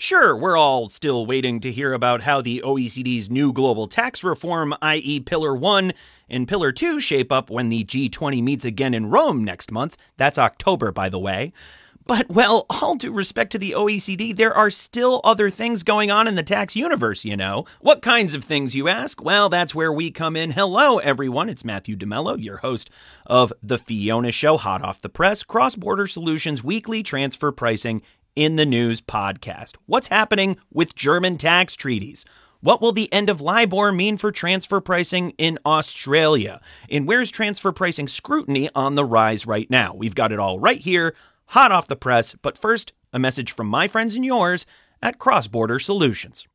Sure, we're all still waiting to hear about how the OECD's new global tax reform, i.e., Pillar 1 and Pillar 2, shape up when the G20 meets again in Rome next month. That's October, by the way. But, well, all due respect to the OECD, there are still other things going on in the tax universe, you know. What kinds of things, you ask? Well, that's where we come in. Hello, everyone. It's Matthew DeMello, your host of The Fiona Show, hot off the press, cross border solutions, weekly transfer pricing in the News podcast. What's happening with German tax treaties? What will the end of LIBOR mean for transfer pricing in Australia? And where's transfer pricing scrutiny on the rise right now? We've got it all right here, hot off the press. But first, a message from my friends and yours at Cross Border Solutions.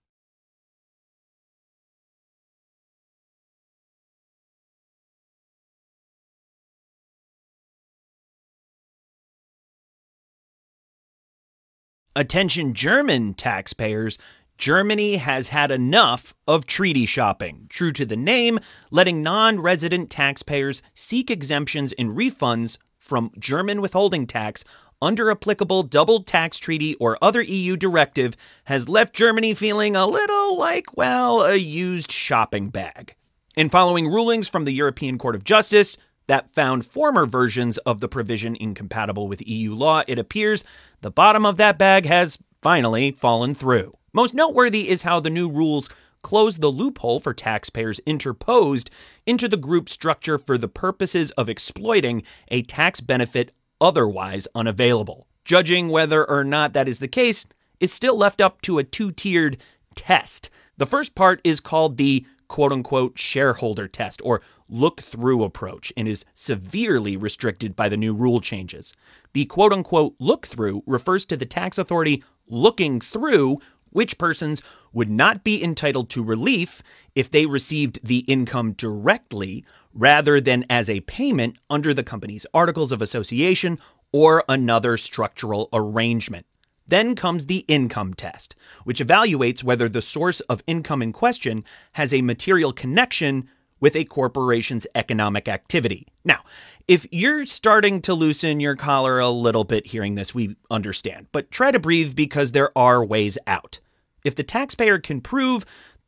Attention German taxpayers, Germany has had enough of treaty shopping. True to the name, letting non resident taxpayers seek exemptions and refunds from German withholding tax under applicable double tax treaty or other EU directive has left Germany feeling a little like, well, a used shopping bag. In following rulings from the European Court of Justice, that found former versions of the provision incompatible with EU law, it appears the bottom of that bag has finally fallen through. Most noteworthy is how the new rules close the loophole for taxpayers interposed into the group structure for the purposes of exploiting a tax benefit otherwise unavailable. Judging whether or not that is the case is still left up to a two tiered test. The first part is called the quote unquote shareholder test or look through approach and is severely restricted by the new rule changes. The quote unquote look through refers to the tax authority looking through which persons would not be entitled to relief if they received the income directly rather than as a payment under the company's articles of association or another structural arrangement. Then comes the income test, which evaluates whether the source of income in question has a material connection with a corporation's economic activity. Now, if you're starting to loosen your collar a little bit hearing this, we understand, but try to breathe because there are ways out. If the taxpayer can prove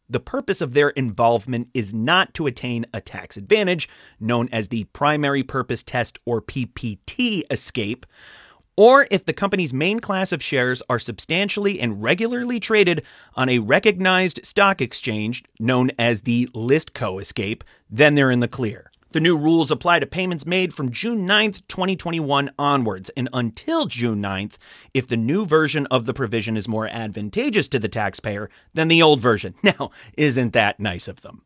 the purpose of their involvement is not to attain a tax advantage, known as the primary purpose test or PPT escape, or if the company's main class of shares are substantially and regularly traded on a recognized stock exchange known as the Listco escape, then they're in the clear. The new rules apply to payments made from June 9th, 2021 onwards, and until June 9th, if the new version of the provision is more advantageous to the taxpayer than the old version. Now, isn't that nice of them?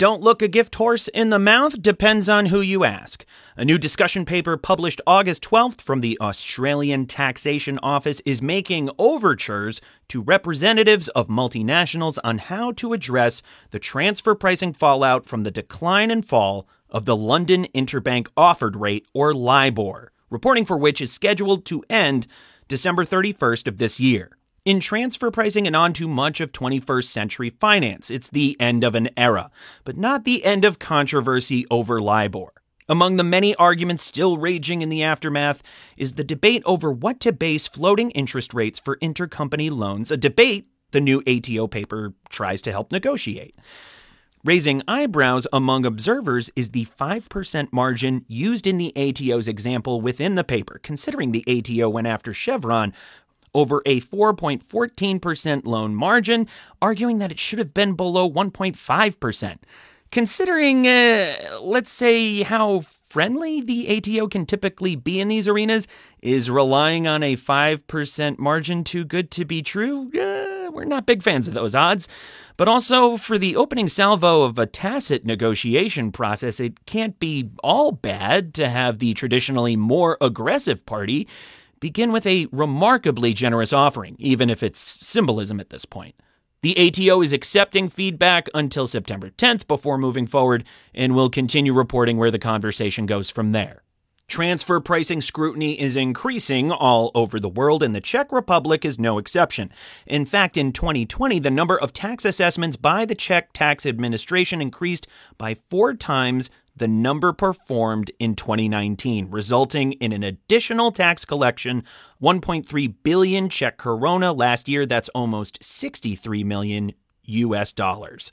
Don't look a gift horse in the mouth depends on who you ask. A new discussion paper published August 12th from the Australian Taxation Office is making overtures to representatives of multinationals on how to address the transfer pricing fallout from the decline and fall of the London Interbank Offered Rate, or LIBOR, reporting for which is scheduled to end December 31st of this year. In transfer pricing and onto much of 21st century finance, it's the end of an era, but not the end of controversy over LIBOR. Among the many arguments still raging in the aftermath is the debate over what to base floating interest rates for intercompany loans, a debate the new ATO paper tries to help negotiate. Raising eyebrows among observers is the 5% margin used in the ATO's example within the paper, considering the ATO went after Chevron over a 4.14% loan margin, arguing that it should have been below 1.5%. Considering, uh, let's say, how friendly the ATO can typically be in these arenas, is relying on a 5% margin too good to be true? Uh, we're not big fans of those odds. But also, for the opening salvo of a tacit negotiation process, it can't be all bad to have the traditionally more aggressive party begin with a remarkably generous offering, even if it's symbolism at this point. The ATO is accepting feedback until September 10th before moving forward and will continue reporting where the conversation goes from there. Transfer pricing scrutiny is increasing all over the world, and the Czech Republic is no exception. In fact, in 2020, the number of tax assessments by the Czech Tax Administration increased by four times the number performed in 2019, resulting in an additional tax collection 1.3 billion Czech koruna last year. That's almost 63 million US dollars.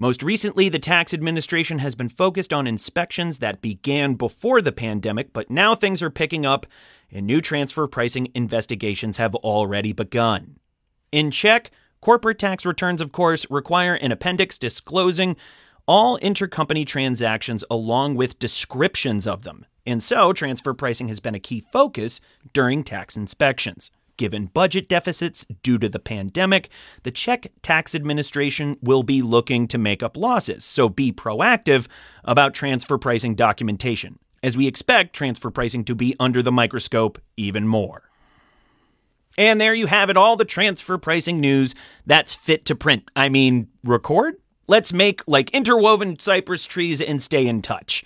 Most recently, the tax administration has been focused on inspections that began before the pandemic, but now things are picking up and new transfer pricing investigations have already begun. In Czech, corporate tax returns, of course, require an appendix disclosing all intercompany transactions along with descriptions of them. And so, transfer pricing has been a key focus during tax inspections. Given budget deficits due to the pandemic, the Czech tax administration will be looking to make up losses, so be proactive about transfer pricing documentation, as we expect transfer pricing to be under the microscope even more. And there you have it, all the transfer pricing news that's fit to print. I mean, record? Let's make like interwoven cypress trees and stay in touch.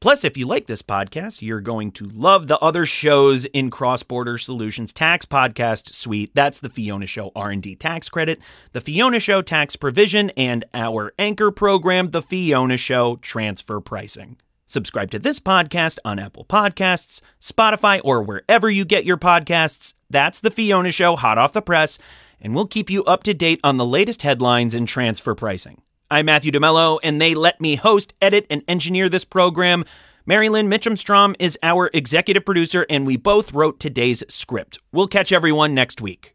Plus, if you like this podcast, you're going to love the other shows in Cross Border Solutions Tax Podcast Suite. That's the Fiona Show R&D Tax Credit, the Fiona Show Tax Provision, and our anchor program, the Fiona Show Transfer Pricing. Subscribe to this podcast on Apple Podcasts, Spotify, or wherever you get your podcasts. That's the Fiona Show, hot off the press, and we'll keep you up to date on the latest headlines in transfer pricing. I'm Matthew DeMello, and they let me host, edit, and engineer this program. Marilyn Mitchum-Strom is our executive producer, and we both wrote today's script. We'll catch everyone next week.